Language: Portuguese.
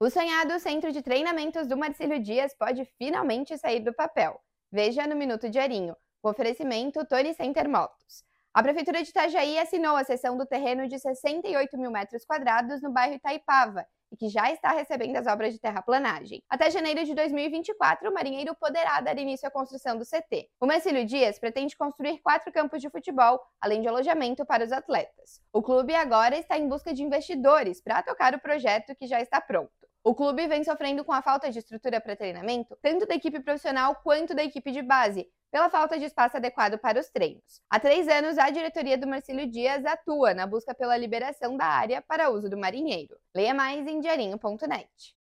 O sonhado centro de treinamentos do Marcílio Dias pode finalmente sair do papel. Veja no Minuto Diarinho, o oferecimento Tony Center Motos. A Prefeitura de Itajaí assinou a cessão do terreno de 68 mil metros quadrados no bairro Itaipava e que já está recebendo as obras de terraplanagem. Até janeiro de 2024, o Marinheiro poderá dar início à construção do CT. O Marcílio Dias pretende construir quatro campos de futebol, além de alojamento para os atletas. O clube agora está em busca de investidores para tocar o projeto que já está pronto. O clube vem sofrendo com a falta de estrutura para treinamento, tanto da equipe profissional quanto da equipe de base, pela falta de espaço adequado para os treinos. Há três anos, a diretoria do Marcílio Dias atua na busca pela liberação da área para uso do marinheiro. Leia mais em diarinho.net.